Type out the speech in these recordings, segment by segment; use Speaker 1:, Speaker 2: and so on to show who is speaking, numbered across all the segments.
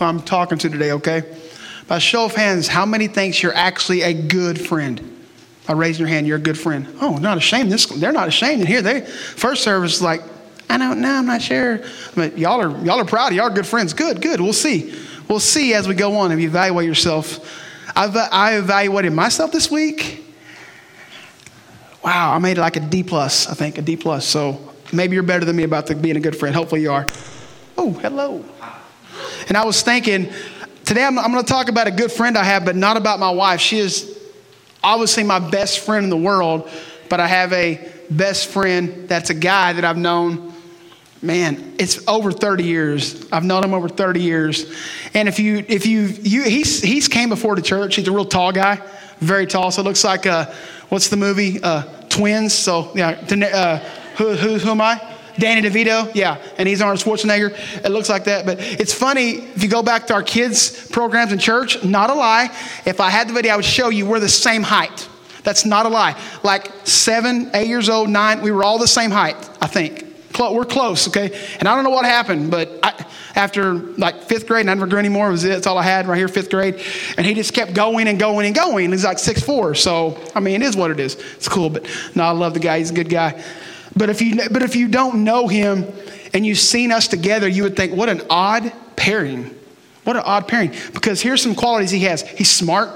Speaker 1: who I'm talking to today, okay? By show of hands, how many thinks you're actually a good friend? By raising your hand, you're a good friend. Oh, not ashamed. This, they're not ashamed. And here, they first service like, I don't know, I'm not sure. But y'all are y'all are proud. Y'all are good friends. Good, good. We'll see. We'll see as we go on. If you evaluate yourself, I've, I evaluated myself this week. Wow, I made like a D plus. I think a D plus. So maybe you're better than me about the, being a good friend. Hopefully you are. Oh, hello. And I was thinking, today I'm, I'm going to talk about a good friend I have, but not about my wife. She is obviously my best friend in the world, but I have a best friend that's a guy that I've known, man, it's over 30 years. I've known him over 30 years. And if you, if you, you he's, he's came before the church. He's a real tall guy, very tall. So it looks like, uh, what's the movie? Uh, twins. So, yeah, uh, who, who, who am I? Danny DeVito, yeah, and he's Arnold Schwarzenegger. It looks like that. But it's funny, if you go back to our kids' programs in church, not a lie. If I had the video, I would show you we're the same height. That's not a lie. Like seven, eight years old, nine, we were all the same height, I think. We're close, okay? And I don't know what happened, but I, after like fifth grade, I never grew anymore. Was it? That's all I had right here, fifth grade. And he just kept going and going and going. He's like six four, so I mean, it is what it is. It's cool, but no, I love the guy. He's a good guy. But if you, but if you don't know him and you've seen us together, you would think, what an odd pairing. What an odd pairing. Because here's some qualities he has he's smart,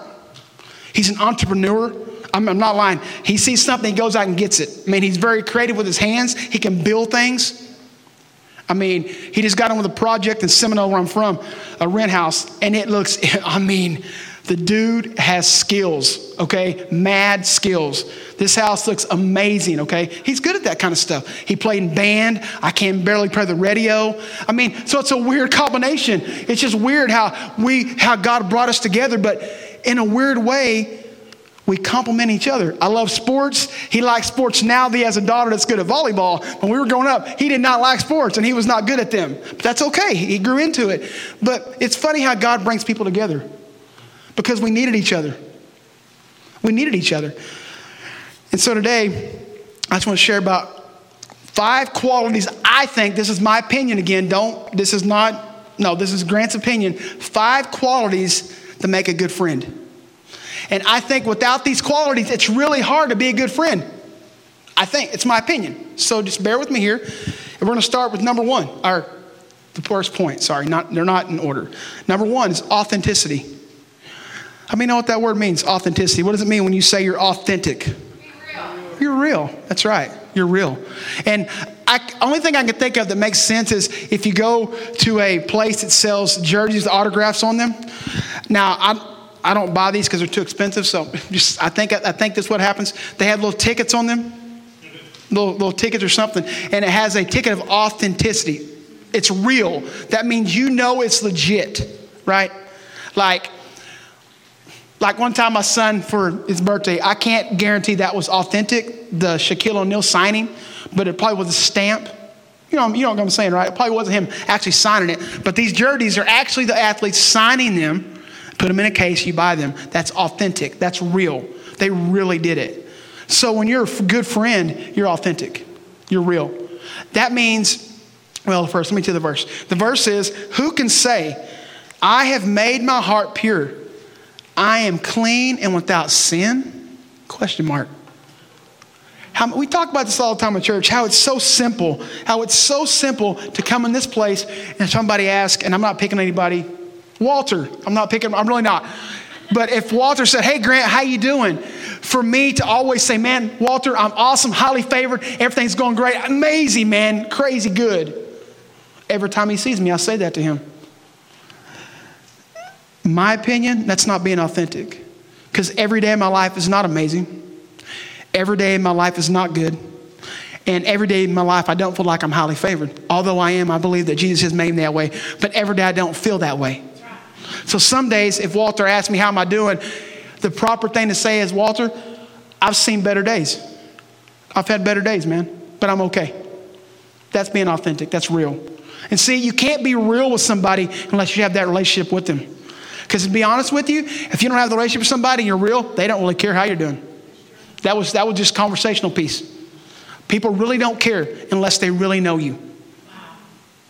Speaker 1: he's an entrepreneur. I'm, I'm not lying. He sees something, he goes out and gets it. I mean, he's very creative with his hands, he can build things. I mean, he just got on with a project in Seminole, where I'm from, a rent house, and it looks, I mean, the dude has skills, okay? Mad skills. This house looks amazing, okay? He's good at that kind of stuff. He played in band. I can barely play the radio. I mean, so it's a weird combination. It's just weird how we how God brought us together, but in a weird way, we complement each other. I love sports. He likes sports now that he has a daughter that's good at volleyball. When we were growing up, he did not like sports and he was not good at them. But that's okay. He grew into it. But it's funny how God brings people together because we needed each other. We needed each other. And so today, I just want to share about five qualities I think, this is my opinion again, don't, this is not, no, this is Grant's opinion. Five qualities to make a good friend. And I think without these qualities, it's really hard to be a good friend. I think, it's my opinion. So just bear with me here. And we're going to start with number one, or the first point, sorry, not, they're not in order. Number one is authenticity. How many know what that word means? Authenticity. What does it mean when you say you're authentic? Real. You're real. That's right. You're real. And I, only thing I can think of that makes sense is if you go to a place that sells jerseys, with autographs on them. Now, I, I don't buy these because they're too expensive. So just, I think I think that's what happens. They have little tickets on them, little, little tickets or something, and it has a ticket of authenticity. It's real. That means you know it's legit, right? Like like one time, my son for his birthday, I can't guarantee that was authentic, the Shaquille O'Neal signing, but it probably was a stamp. You know, you know what I'm saying, right? It probably wasn't him actually signing it, but these jerseys are actually the athletes signing them. Put them in a case, you buy them. That's authentic. That's real. They really did it. So when you're a good friend, you're authentic. You're real. That means, well, first, let me tell you the verse. The verse is, Who can say, I have made my heart pure? I am clean and without sin? Question mark. How, we talk about this all the time in church, how it's so simple, how it's so simple to come in this place and somebody ask, and I'm not picking anybody, Walter, I'm not picking, I'm really not. But if Walter said, hey Grant, how you doing? For me to always say, man, Walter, I'm awesome, highly favored, everything's going great, amazing, man, crazy good. Every time he sees me, I say that to him my opinion, that's not being authentic. Because every day of my life is not amazing. Every day of my life is not good. And every day in my life, I don't feel like I'm highly favored. Although I am, I believe that Jesus has made me that way. But every day, I don't feel that way. So some days, if Walter asks me, How am I doing? the proper thing to say is, Walter, I've seen better days. I've had better days, man, but I'm okay. That's being authentic. That's real. And see, you can't be real with somebody unless you have that relationship with them. Because to be honest with you, if you don't have the relationship with somebody and you're real, they don't really care how you're doing. That was, that was just conversational piece. People really don't care unless they really know you.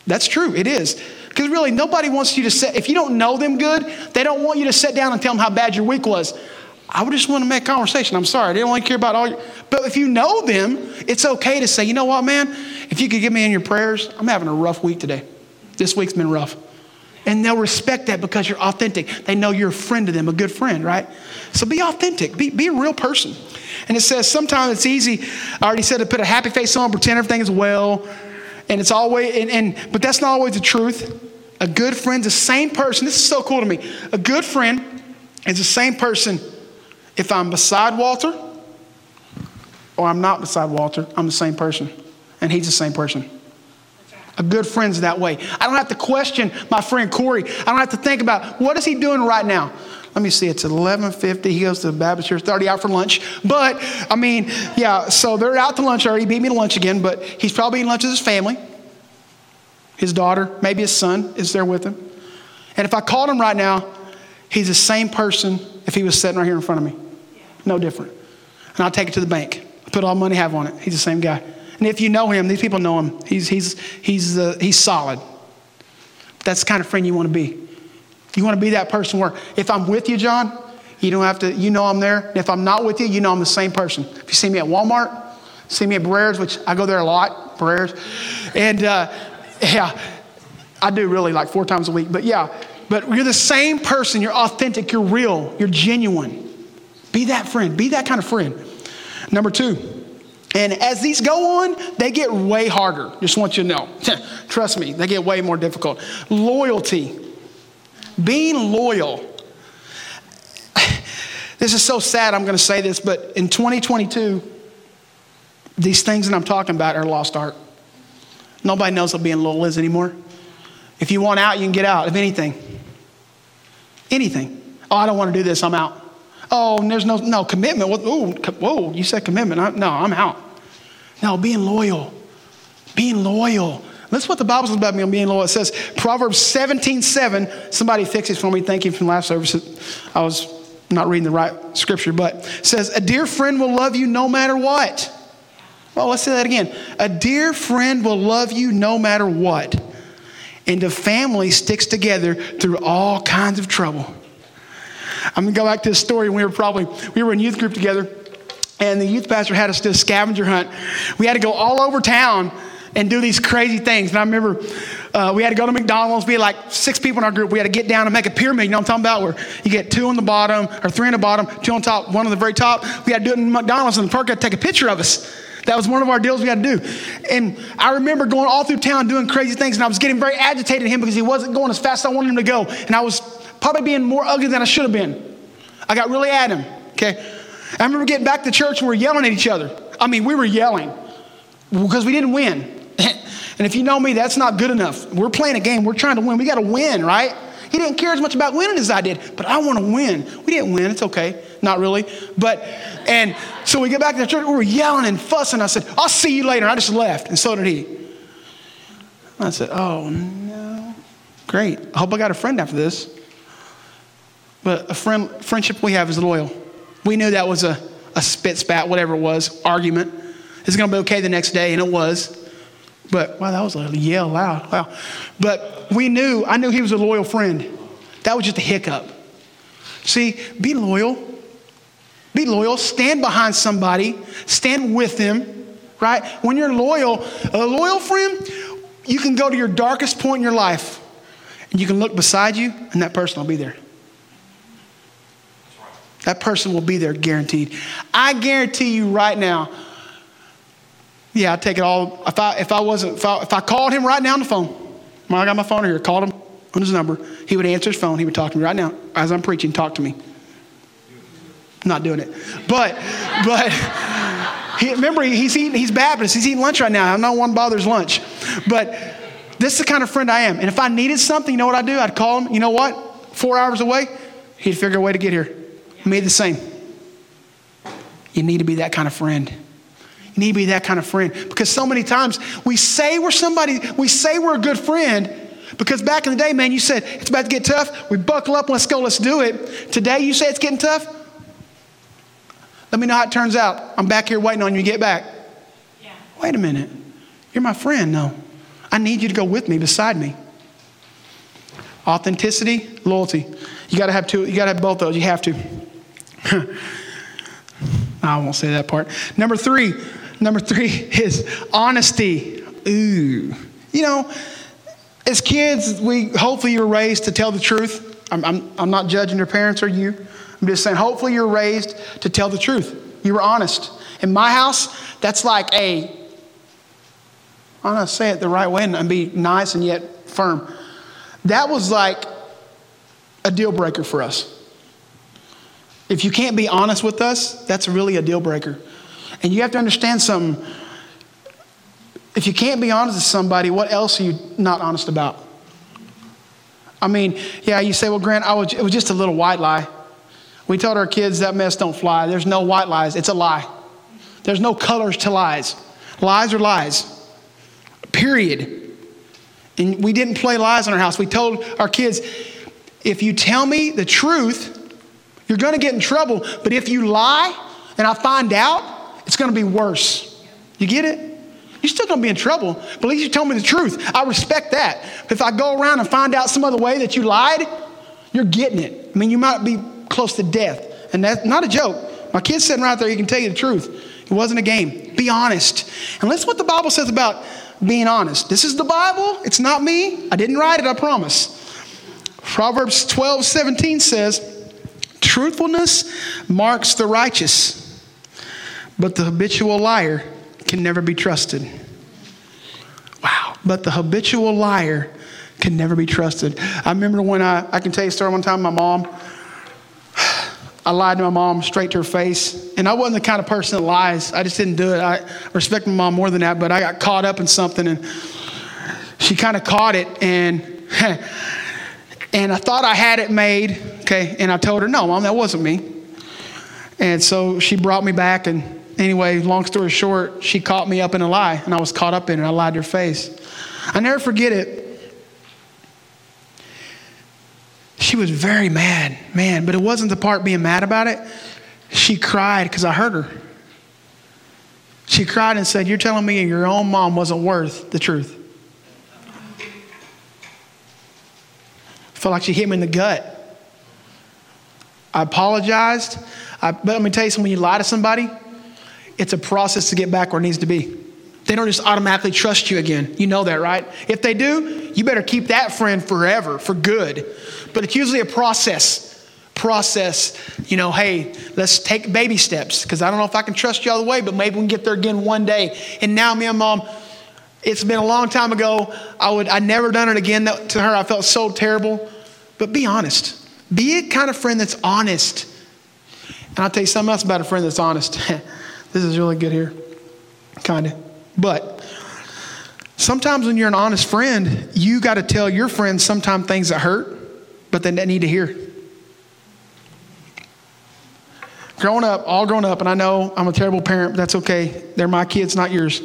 Speaker 1: That's true, it is. Because really, nobody wants you to sit, if you don't know them good, they don't want you to sit down and tell them how bad your week was. I just want to make conversation. I'm sorry, they don't want to care about all your, but if you know them, it's okay to say, you know what, man, if you could get me in your prayers, I'm having a rough week today. This week's been rough. And they'll respect that because you're authentic. They know you're a friend to them, a good friend, right? So be authentic, be, be a real person. And it says sometimes it's easy, I already said to put a happy face on, pretend everything is well. And it's always, and, and but that's not always the truth. A good friend's the same person. This is so cool to me. A good friend is the same person if I'm beside Walter or I'm not beside Walter, I'm the same person. And he's the same person. A good friend's that way. I don't have to question my friend Corey. I don't have to think about what is he doing right now. Let me see, it's 11.50. He goes to the Baptist church, 30 out for lunch. But, I mean, yeah, so they're out to lunch already. Beat me to lunch again, but he's probably eating lunch with his family. His daughter, maybe his son is there with him. And if I called him right now, he's the same person if he was sitting right here in front of me. No different. And I'll take it to the bank. I put all the money I have on it. He's the same guy. And if you know him, these people know him. He's, he's, he's, uh, he's solid. That's the kind of friend you want to be. You want to be that person where if I'm with you, John, you don't have to, you know I'm there. And if I'm not with you, you know I'm the same person. If you see me at Walmart, see me at Barrera's, which I go there a lot, Barrera's. And uh, yeah, I do really like four times a week. But yeah, but you're the same person. You're authentic. You're real. You're genuine. Be that friend. Be that kind of friend. Number two, and as these go on, they get way harder. Just want you to know. Trust me, they get way more difficult. Loyalty. Being loyal. This is so sad, I'm going to say this, but in 2022, these things that I'm talking about are lost art. Nobody knows what being loyal is anymore. If you want out, you can get out of anything. Anything. Oh, I don't want to do this, I'm out. Oh, there's no, no commitment. Ooh, whoa, you said commitment. I, no, I'm out. No, being loyal. Being loyal. That's what the Bible says about being loyal. It says Proverbs 17, 7. Somebody fix this for me. Thank you from last service. I was not reading the right scripture, but says, A dear friend will love you no matter what. Well, let's say that again. A dear friend will love you no matter what. And a family sticks together through all kinds of trouble. I'm gonna go back to the story. We were probably we were in youth group together, and the youth pastor had us do a scavenger hunt. We had to go all over town and do these crazy things. And I remember uh, we had to go to McDonald's. Had like six people in our group. We had to get down and make a pyramid. You know what I'm talking about? Where you get two on the bottom, or three on the bottom, two on top, one on the very top. We had to do it in McDonald's, and the park had to take a picture of us. That was one of our deals we had to do. And I remember going all through town doing crazy things, and I was getting very agitated at him because he wasn't going as fast as I wanted him to go. And I was probably being more ugly than I should have been. I got really at him, okay? I remember getting back to church and we were yelling at each other. I mean, we were yelling because we didn't win. and if you know me, that's not good enough. We're playing a game, we're trying to win. We got to win, right? He didn't care as much about winning as I did, but I want to win. We didn't win, it's okay. Not really. But, and so we get back to the church, we were yelling and fussing. I said, I'll see you later. I just left, and so did he. I said, Oh, no. Great. I hope I got a friend after this. But a friend, friendship we have is loyal. We knew that was a, a spit spat, whatever it was, argument. It's going to be okay the next day, and it was. But, wow, that was a yell loud. Wow. But we knew, I knew he was a loyal friend. That was just a hiccup. See, be loyal. Be loyal. Stand behind somebody. Stand with them, right? When you're loyal, a loyal friend, you can go to your darkest point in your life and you can look beside you, and that person will be there. That person will be there guaranteed. I guarantee you right now. Yeah, I take it all. If I if I wasn't if I, if I called him right now on the phone, I got my phone here. Called him on his number. He would answer his phone. He would talk to me right now as I'm preaching. Talk to me. not doing it, but but. He, remember, he's eating, he's Baptist. He's eating lunch right now. I'm not one bothers lunch. But this is the kind of friend I am. And if I needed something, you know what I'd do? I'd call him. You know what? four hours away, he'd figure a way to get here. Me the same. You need to be that kind of friend. You need to be that kind of friend. Because so many times we say we're somebody, we say we're a good friend, because back in the day, man, you said it's about to get tough. We buckle up, let's go, let's do it. Today, you say it's getting tough. Let me know how it turns out. I'm back here waiting on you to get back. Yeah. Wait a minute. You're my friend. No. I need you to go with me, beside me. Authenticity, loyalty. You got to have two. You got to have both those. You have to. I won't say that part. Number three. Number three is honesty. Ooh. You know, as kids, we hopefully you're raised to tell the truth. I'm, I'm, I'm not judging your parents or you. I'm just saying, hopefully you're raised to tell the truth. You were honest. In my house, that's like a, I'm going to say it the right way and be nice and yet firm. That was like a deal breaker for us. If you can't be honest with us, that's really a deal breaker. And you have to understand something if you can't be honest with somebody, what else are you not honest about? I mean, yeah, you say, well, Grant, I was, it was just a little white lie. We told our kids that mess don't fly. There's no white lies, it's a lie. There's no colors to lies. Lies are lies. Period. And we didn't play lies in our house. We told our kids, if you tell me the truth, you're going to get in trouble. But if you lie and I find out, it's going to be worse. You get it? You're still going to be in trouble, but at least you told me the truth. I respect that. But if I go around and find out some other way that you lied, you're getting it. I mean, you might be close to death. And that's not a joke. My kid's sitting right there, he can tell you the truth. It wasn't a game. Be honest. And listen what the Bible says about being honest. This is the Bible, it's not me. I didn't write it, I promise. Proverbs 12 17 says, Truthfulness marks the righteous, but the habitual liar can never be trusted. Wow. But the habitual liar can never be trusted. I remember when I, I can tell you a story one time, my mom, I lied to my mom straight to her face. And I wasn't the kind of person that lies. I just didn't do it. I respect my mom more than that, but I got caught up in something and she kind of caught it and and I thought I had it made, okay, and I told her, no, mom, that wasn't me. And so she brought me back and Anyway, long story short, she caught me up in a lie, and I was caught up in it. I lied to her face. I never forget it. She was very mad, man, but it wasn't the part being mad about it. She cried because I hurt her. She cried and said, You're telling me your own mom wasn't worth the truth. Felt like she hit me in the gut. I apologized. I, but let me tell you something when you lie to somebody, it's a process to get back where it needs to be. They don't just automatically trust you again. You know that, right? If they do, you better keep that friend forever, for good. But it's usually a process. Process, you know, hey, let's take baby steps because I don't know if I can trust you all the way, but maybe we can get there again one day. And now, me and mom, it's been a long time ago. I would, I never done it again to her. I felt so terrible. But be honest. Be a kind of friend that's honest. And I'll tell you something else about a friend that's honest. This is really good here. Kind of. But sometimes when you're an honest friend, you got to tell your friends sometimes things that hurt, but they need to hear. Growing up, all grown up, and I know I'm a terrible parent, but that's okay. They're my kids, not yours.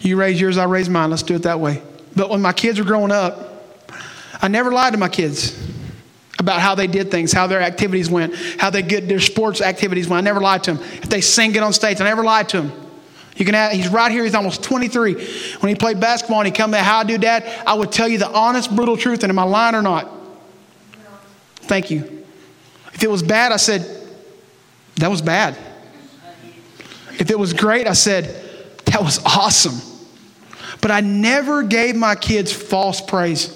Speaker 1: You raise yours, I raise mine. Let's do it that way. But when my kids were growing up, I never lied to my kids about how they did things, how their activities went, how they get their sports activities went. I never lied to them. If they sing it on stage, I never lied to them. You can have, he's right here, he's almost 23. When he played basketball and he come back, how I do dad, I would tell you the honest, brutal truth, and am I lying or not? Thank you. If it was bad, I said, that was bad. If it was great, I said, that was awesome. But I never gave my kids false praise.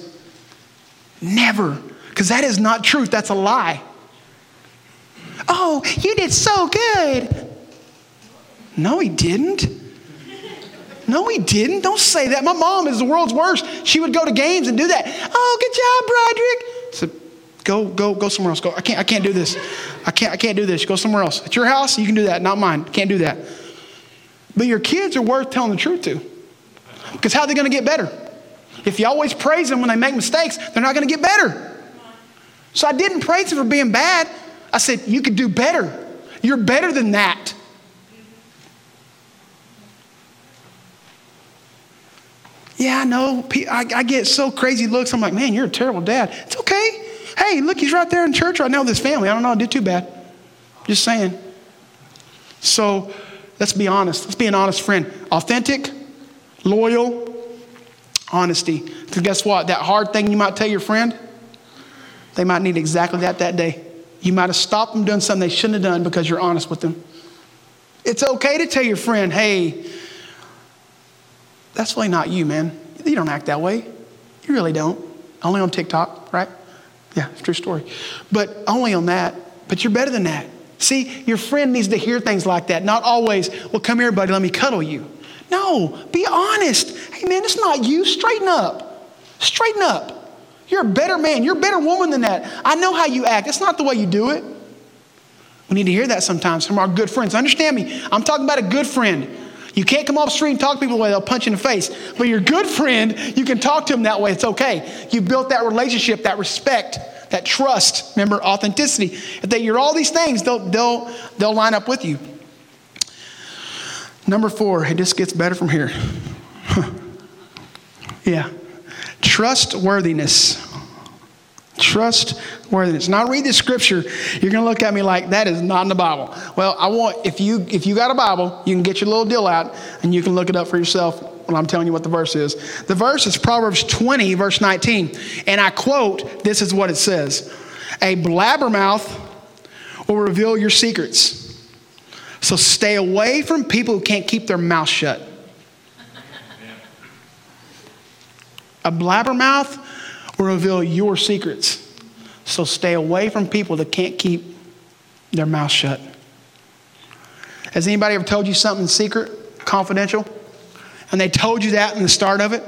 Speaker 1: Never. Because that is not truth, that's a lie. Oh, you did so good. No, he didn't. No, he didn't. Don't say that. My mom is the world's worst. She would go to games and do that. Oh, good job, Broderick. So go, go, go somewhere else. Go. I can't, I can't do this. I can't, I can't do this. Go somewhere else. At your house, you can do that. Not mine. Can't do that. But your kids are worth telling the truth to. Because how are they going to get better? If you always praise them when they make mistakes, they're not going to get better. So I didn't praise him for being bad. I said, You could do better. You're better than that. Yeah, I know. I, I get so crazy looks. I'm like, man, you're a terrible dad. It's okay. Hey, look, he's right there in church right now with his family. I don't know, I did too bad. Just saying. So let's be honest. Let's be an honest friend. Authentic, loyal, honesty. Because guess what? That hard thing you might tell your friend, they might need exactly that that day. You might have stopped them doing something they shouldn't have done because you're honest with them. It's okay to tell your friend, hey, that's really not you, man. You don't act that way. You really don't. Only on TikTok, right? Yeah, true story. But only on that. But you're better than that. See, your friend needs to hear things like that. Not always, well, come here, buddy, let me cuddle you. No, be honest. Hey, man, it's not you. Straighten up. Straighten up. You're a better man. You're a better woman than that. I know how you act. It's not the way you do it. We need to hear that sometimes from our good friends. Understand me. I'm talking about a good friend. You can't come off the street and talk to people the way they'll punch you in the face. But your good friend, you can talk to them that way. It's okay. You built that relationship, that respect, that trust. Remember, authenticity. If they, you're all these things, they'll, they'll, they'll line up with you. Number four, it just gets better from here. yeah. Trustworthiness. Trustworthiness. Now read the scripture. You're to look at me like that is not in the Bible. Well, I want if you if you got a Bible, you can get your little deal out and you can look it up for yourself when I'm telling you what the verse is. The verse is Proverbs 20 verse 19, and I quote, this is what it says. A blabbermouth will reveal your secrets. So stay away from people who can't keep their mouth shut. A blabbermouth will reveal your secrets. So stay away from people that can't keep their mouth shut. Has anybody ever told you something secret, confidential, and they told you that in the start of it?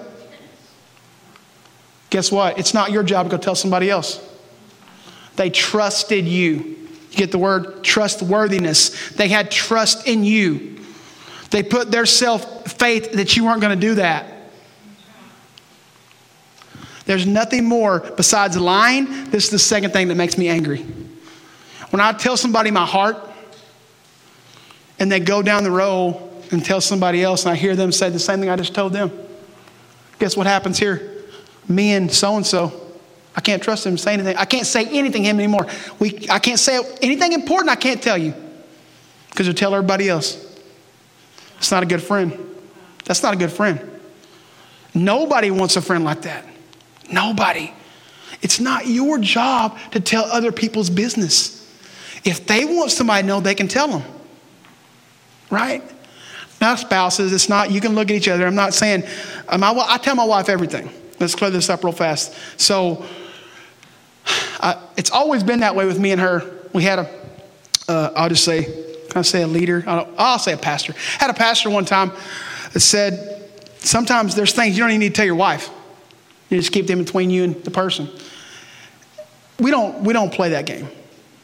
Speaker 1: Guess what? It's not your job to go tell somebody else. They trusted you. You get the word trustworthiness. They had trust in you. They put their self faith that you weren't going to do that. There's nothing more besides lying. This is the second thing that makes me angry. When I tell somebody my heart and they go down the road and tell somebody else and I hear them say the same thing I just told them, guess what happens here? Me and so and so, I can't trust him to say anything. I can't say anything to him anymore. We, I can't say anything important I can't tell you because you'll tell everybody else. It's not a good friend. That's not a good friend. Nobody wants a friend like that. Nobody. It's not your job to tell other people's business. If they want somebody to know, they can tell them. Right? Not spouses. It's not, you can look at each other. I'm not saying, uh, my, I tell my wife everything. Let's clear this up real fast. So, I, it's always been that way with me and her. We had a, will uh, just say, can I say a leader? I will say a pastor. I had a pastor one time that said, sometimes there's things you don't even need to tell your wife. You just keep them between you and the person. We don't, we don't play that game.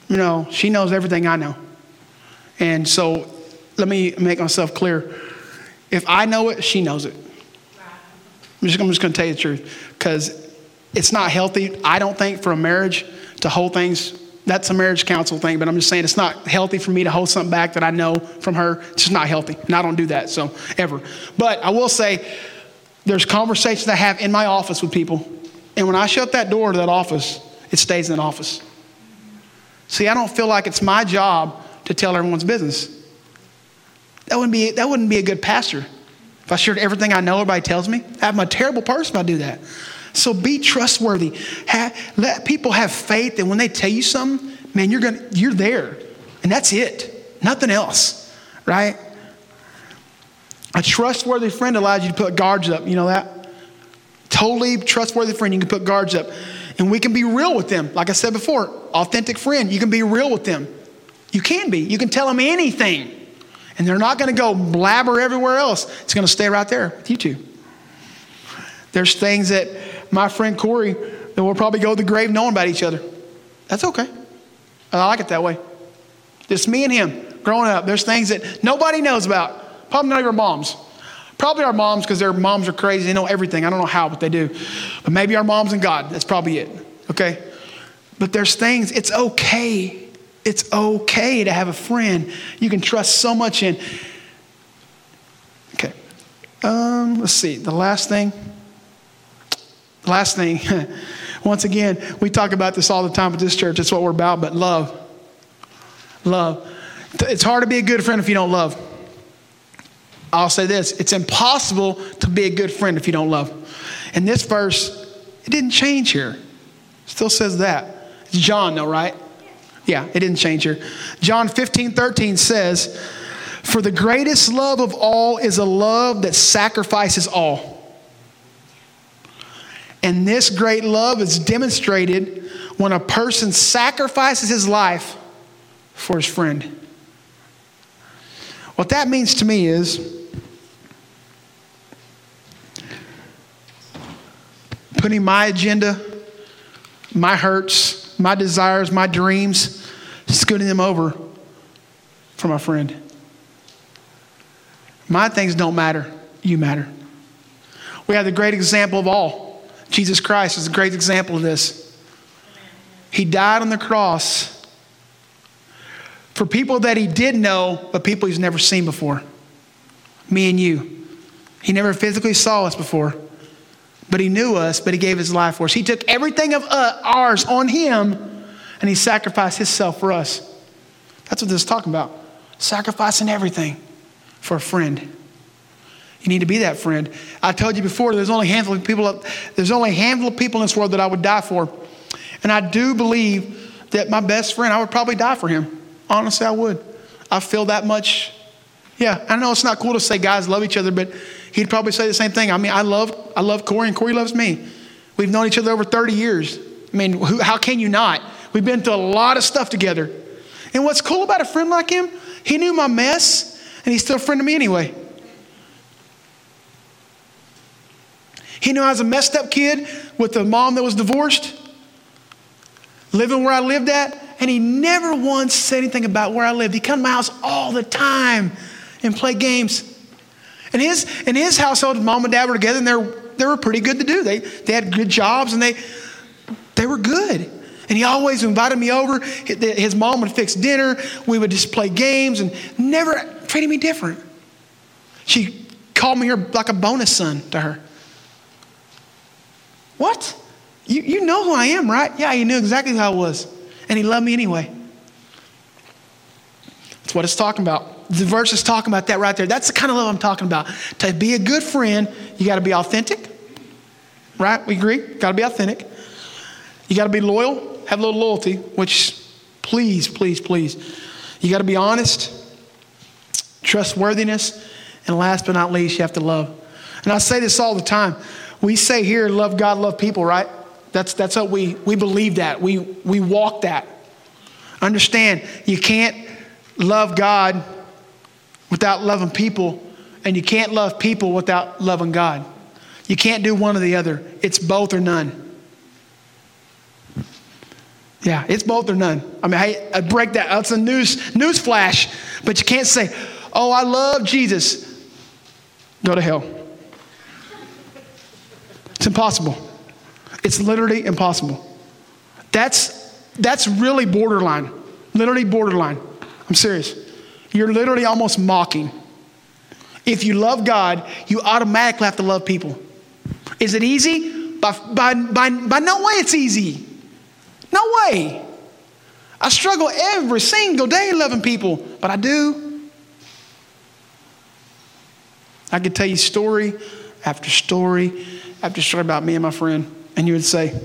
Speaker 1: You know, she knows everything I know. And so let me make myself clear. If I know it, she knows it. I'm just, just going to tell you the truth because it's not healthy, I don't think, for a marriage to hold things. That's a marriage counsel thing, but I'm just saying it's not healthy for me to hold something back that I know from her. It's just not healthy. And I don't do that, so ever. But I will say, there's conversations I have in my office with people, and when I shut that door to that office, it stays in that office. See, I don't feel like it's my job to tell everyone's business. That wouldn't be, that wouldn't be a good pastor. If I shared everything I know, everybody tells me, I'm a terrible person if I do that. So be trustworthy. Have, let people have faith that when they tell you something, man, you're, gonna, you're there. And that's it. Nothing else, right? A trustworthy friend allows you to put guards up. You know that? Totally trustworthy friend, you can put guards up. And we can be real with them. Like I said before, authentic friend, you can be real with them. You can be. You can tell them anything. And they're not going to go blabber everywhere else. It's going to stay right there with you two. There's things that my friend Corey, that we'll probably go to the grave knowing about each other. That's okay. I like it that way. Just me and him growing up. There's things that nobody knows about. Probably not of our moms. Probably our moms because their moms are crazy. They know everything. I don't know how, but they do. But maybe our moms and God. That's probably it. Okay? But there's things, it's okay. It's okay to have a friend you can trust so much in. Okay. Um, let's see. The last thing. Last thing. Once again, we talk about this all the time at this church. It's what we're about, but love. Love. It's hard to be a good friend if you don't love. I'll say this it's impossible to be a good friend if you don't love. In this verse, it didn't change here. Still says that. It's John, though, right? Yeah, it didn't change here. John 15, 13 says, For the greatest love of all is a love that sacrifices all. And this great love is demonstrated when a person sacrifices his life for his friend. What that means to me is putting my agenda, my hurts, my desires, my dreams, scooting them over for my friend. My things don't matter, you matter. We have the great example of all. Jesus Christ is a great example of this. He died on the cross for people that he did know, but people he's never seen before. Me and you. He never physically saw us before but he knew us, but he gave his life for us. He took everything of uh, ours on him and he sacrificed himself for us. That's what this is talking about. Sacrificing everything for a friend. You need to be that friend. I told you before, there's only a handful of people. There's only a handful of people in this world that I would die for, and I do believe that my best friend, I would probably die for him. Honestly, I would. I feel that much. Yeah, I know it's not cool to say guys love each other, but he'd probably say the same thing. I mean, I love, I love Corey, and Corey loves me. We've known each other over 30 years. I mean, who, how can you not? We've been through a lot of stuff together. And what's cool about a friend like him, he knew my mess, and he's still a friend to me anyway. He knew I was a messed up kid with a mom that was divorced, living where I lived at, and he never once said anything about where I lived. He'd come to my house all the time and play games. And his, in his household, mom and dad were together and they were, they were pretty good to do. They, they had good jobs and they, they were good. And he always invited me over. His mom would fix dinner. We would just play games and never treated me different. She called me her like a bonus son to her. What? You, you know who I am, right? Yeah, he knew exactly who I was. And he loved me anyway. That's what it's talking about the verse is talking about that right there. That's the kind of love I'm talking about. To be a good friend, you got to be authentic, right? We agree? Got to be authentic. You got to be loyal, have a little loyalty, which please, please, please. You got to be honest, trustworthiness, and last but not least, you have to love. And I say this all the time. We say here, love God, love people, right? That's, that's what we, we believe that. We, we walk that. Understand, you can't love God without loving people, and you can't love people without loving God. You can't do one or the other. It's both or none. Yeah, it's both or none. I mean, I, I break that. That's a news news flash. But you can't say, "Oh, I love Jesus." Go to hell. It's impossible. It's literally impossible. That's that's really borderline. Literally borderline. I'm serious. You're literally almost mocking. If you love God, you automatically have to love people. Is it easy? By, by, by, by no way it's easy. No way. I struggle every single day loving people, but I do. I could tell you story after story after story about me and my friend, and you would say,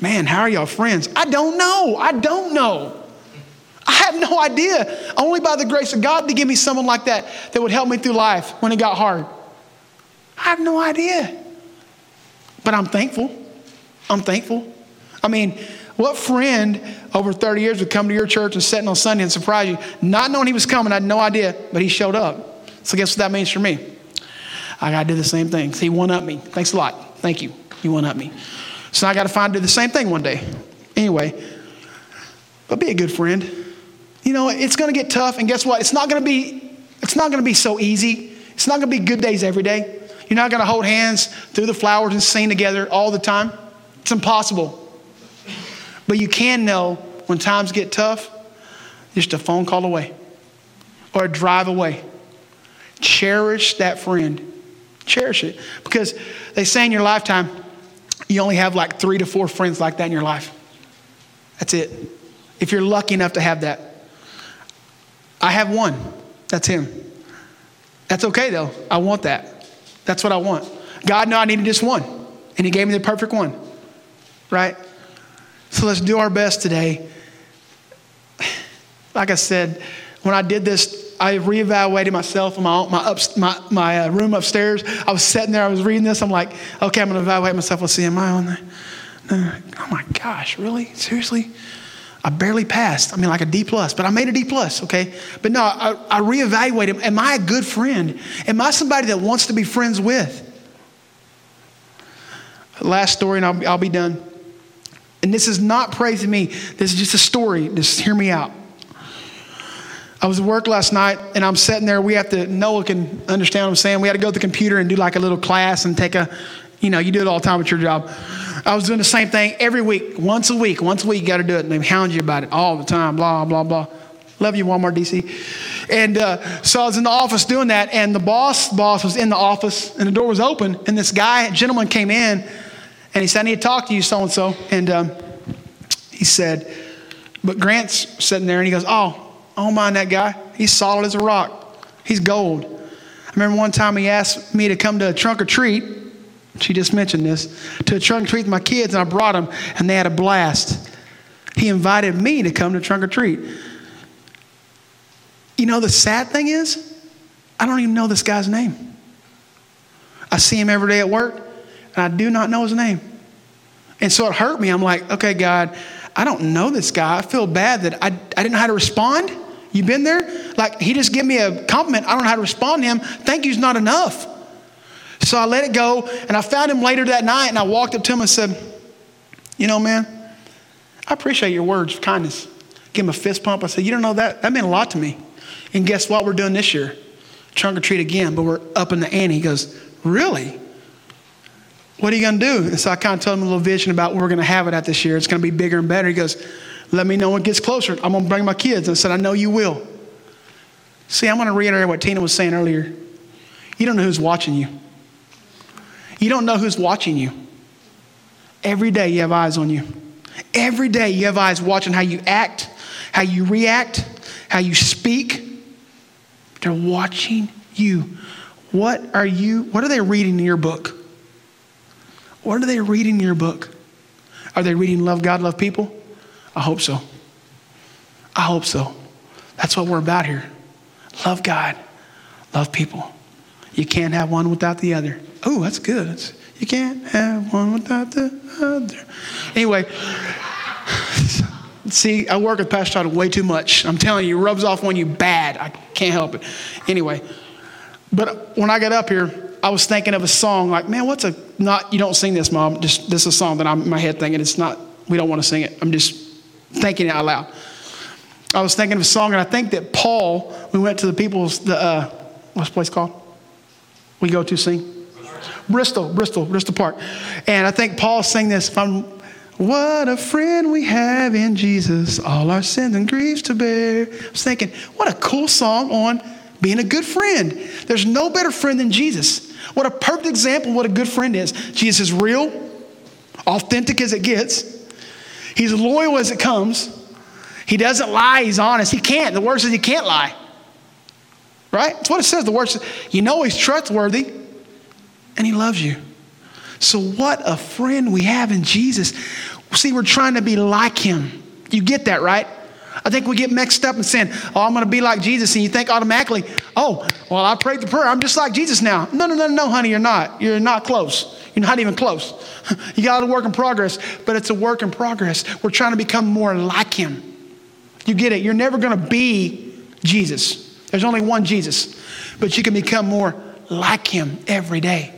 Speaker 1: Man, how are y'all friends? I don't know. I don't know. I have no idea. Only by the grace of God to give me someone like that that would help me through life when it got hard. I have no idea. But I'm thankful. I'm thankful. I mean, what friend over 30 years would come to your church and sit on Sunday and surprise you? Not knowing he was coming, I had no idea, but he showed up. So, guess what that means for me? I got to do the same thing. he one up me. Thanks a lot. Thank you. You one up me. So, I got to find do the same thing one day. Anyway, but be a good friend you know, it's going to get tough. And guess what? It's not going to be, it's not going to be so easy. It's not going to be good days every day. You're not going to hold hands through the flowers and sing together all the time. It's impossible. But you can know when times get tough, just a phone call away or a drive away. Cherish that friend. Cherish it. Because they say in your lifetime, you only have like three to four friends like that in your life. That's it. If you're lucky enough to have that. I have one. That's him. That's okay though. I want that. That's what I want. God knew I needed just one, and He gave me the perfect one. Right? So let's do our best today. Like I said, when I did this, I reevaluated myself in my, my, my, my uh, room upstairs. I was sitting there, I was reading this. I'm like, okay, I'm going to evaluate myself. Let's see, am I on there? Oh my gosh, really? Seriously? I barely passed. I mean, like a D plus, but I made a D plus, okay? But no, I, I reevaluated. Am I a good friend? Am I somebody that wants to be friends with? Last story, and I'll, I'll be done. And this is not praising me. This is just a story. Just hear me out. I was at work last night and I'm sitting there. We have to, Noah can understand what I'm saying. We had to go to the computer and do like a little class and take a, you know, you do it all the time at your job. I was doing the same thing every week, once a week. Once a week, you got to do it. And they hound you about it all the time, blah, blah, blah. Love you, Walmart DC. And uh, so I was in the office doing that, and the boss boss was in the office, and the door was open, and this guy, gentleman, came in, and he said, "I need to talk to you, so and so." And um, he said, "But Grant's sitting there," and he goes, "Oh, I don't mind that guy. He's solid as a rock. He's gold." I remember one time he asked me to come to a trunk or treat she just mentioned this, to a trunk or treat with my kids, and I brought them, and they had a blast. He invited me to come to trunk or treat. You know, the sad thing is, I don't even know this guy's name. I see him every day at work, and I do not know his name. And so it hurt me. I'm like, okay, God, I don't know this guy. I feel bad that I, I didn't know how to respond. You been there? Like, he just gave me a compliment. I don't know how to respond to him. Thank you's not enough. So I let it go, and I found him later that night, and I walked up to him and said, You know, man, I appreciate your words of kindness. Give him a fist pump. I said, You don't know that? That meant a lot to me. And guess what we're doing this year? Trunk or treat again, but we're up in the ante. He goes, Really? What are you going to do? And so I kind of told him a little vision about where we're going to have it at this year. It's going to be bigger and better. He goes, Let me know when it gets closer. I'm going to bring my kids. And I said, I know you will. See, I'm going to reiterate what Tina was saying earlier. You don't know who's watching you. You don't know who's watching you. Every day you have eyes on you. Every day you have eyes watching how you act, how you react, how you speak. They're watching you. What are you, what are they reading in your book? What are they reading in your book? Are they reading Love God, Love People? I hope so. I hope so. That's what we're about here. Love God, love people. You can't have one without the other. Oh, that's good. That's, you can't have one without the other. Anyway, see, I work with Pastor Todd way too much. I'm telling you, it rubs off on you bad. I can't help it. Anyway, but when I got up here, I was thinking of a song like, man, what's a not? You don't sing this, mom. Just this is a song that I'm in my head thinking. It's not. We don't want to sing it. I'm just thinking out loud. I was thinking of a song, and I think that Paul, we went to the people's the uh, what's the place called? We go to sing. Bristol, Bristol, Bristol Park. And I think Paul sang this from What a friend we have in Jesus, all our sins and griefs to bear. I was thinking, what a cool song on being a good friend. There's no better friend than Jesus. What a perfect example what a good friend is. Jesus is real, authentic as it gets. He's loyal as it comes. He doesn't lie, he's honest. He can't. The word says he can't lie. Right? That's what it says. The word says, you know he's trustworthy and He loves you. So, what a friend we have in Jesus. See, we're trying to be like Him. You get that, right? I think we get mixed up and saying, Oh, I'm going to be like Jesus. And you think automatically, Oh, well, I prayed the prayer. I'm just like Jesus now. No, no, no, no, honey, you're not. You're not close. You're not even close. You got a work in progress, but it's a work in progress. We're trying to become more like Him. You get it? You're never going to be Jesus. There's only one Jesus, but you can become more like Him every day.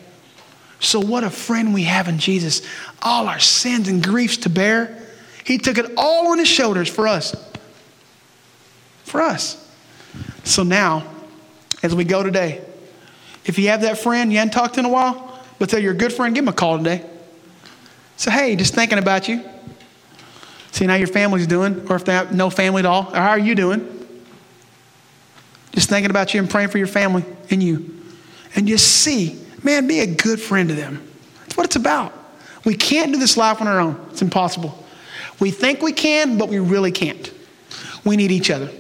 Speaker 1: So, what a friend we have in Jesus. All our sins and griefs to bear. He took it all on his shoulders for us. For us. So now, as we go today, if you have that friend you hadn't talked in a while, but they're your good friend, give him a call today. Say, hey, just thinking about you. Seeing how your family's doing, or if they have no family at all, or how are you doing? Just thinking about you and praying for your family and you. And just see, man, be a good friend to them. That's what it's about. We can't do this life on our own, it's impossible. We think we can, but we really can't. We need each other.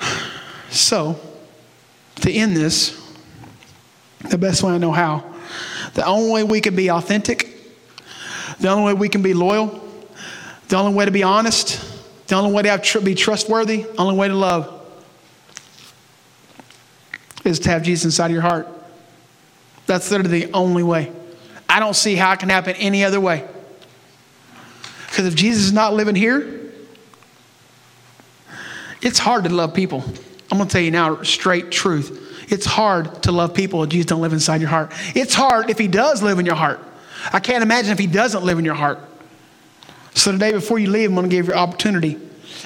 Speaker 1: So, to end this, the best way I know how, the only way we can be authentic, the only way we can be loyal, the only way to be honest, the only way to tr- be trustworthy, the only way to love is to have Jesus inside of your heart. That's literally the only way. I don't see how it can happen any other way. Because if Jesus is not living here, it's hard to love people. I'm going to tell you now, straight truth. It's hard to love people if Jesus don't live inside your heart. It's hard if he does live in your heart. I can't imagine if he doesn't live in your heart. So today, before you leave, I'm going to give you an opportunity.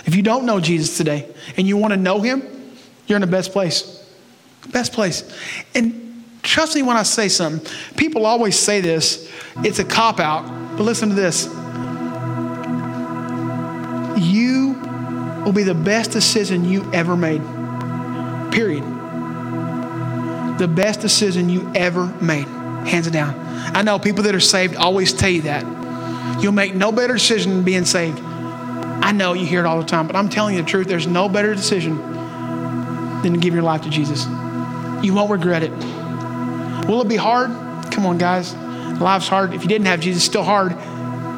Speaker 1: If you don't know Jesus today and you want to know him, you're in the best place. Best place. And trust me when I say something. People always say this, it's a cop out, but listen to this. You will be the best decision you ever made. Period. The best decision you ever made. Hands down. I know people that are saved always tell you that. You'll make no better decision than being saved. I know you hear it all the time, but I'm telling you the truth. There's no better decision than to give your life to Jesus. You won't regret it. Will it be hard? Come on, guys. Life's hard. If you didn't have Jesus, it's still hard.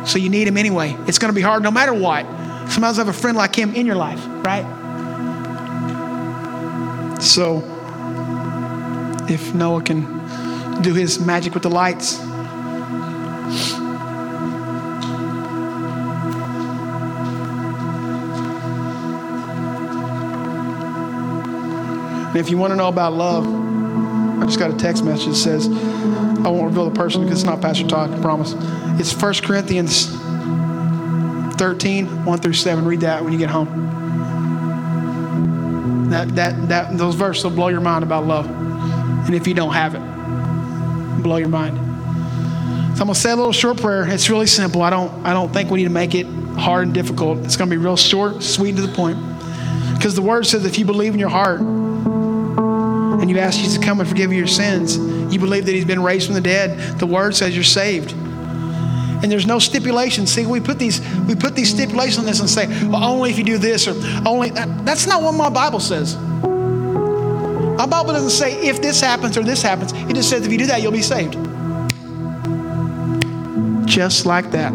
Speaker 1: So you need him anyway. It's going to be hard no matter what. Sometimes have a friend like him in your life, right? So, if Noah can do his magic with the lights, And if you want to know about love, I just got a text message that says, I won't reveal the person because it's not Pastor Todd, I promise. It's 1 Corinthians 13, 1 through 7. Read that when you get home. That, that, that, those verses will blow your mind about love. And if you don't have it, blow your mind. So I'm gonna say a little short prayer. It's really simple. I don't, I don't think we need to make it hard and difficult. It's gonna be real short, sweet, and to the point. Because the word says if you believe in your heart and you ask Jesus to come and forgive you your sins, you believe that He's been raised from the dead, the Word says you're saved. And there's no stipulation. See, we put these we put these stipulations on this and say, well, only if you do this or only that, that's not what my Bible says. My Bible doesn't say if this happens or this happens. It just says if you do that, you'll be saved. Just like that.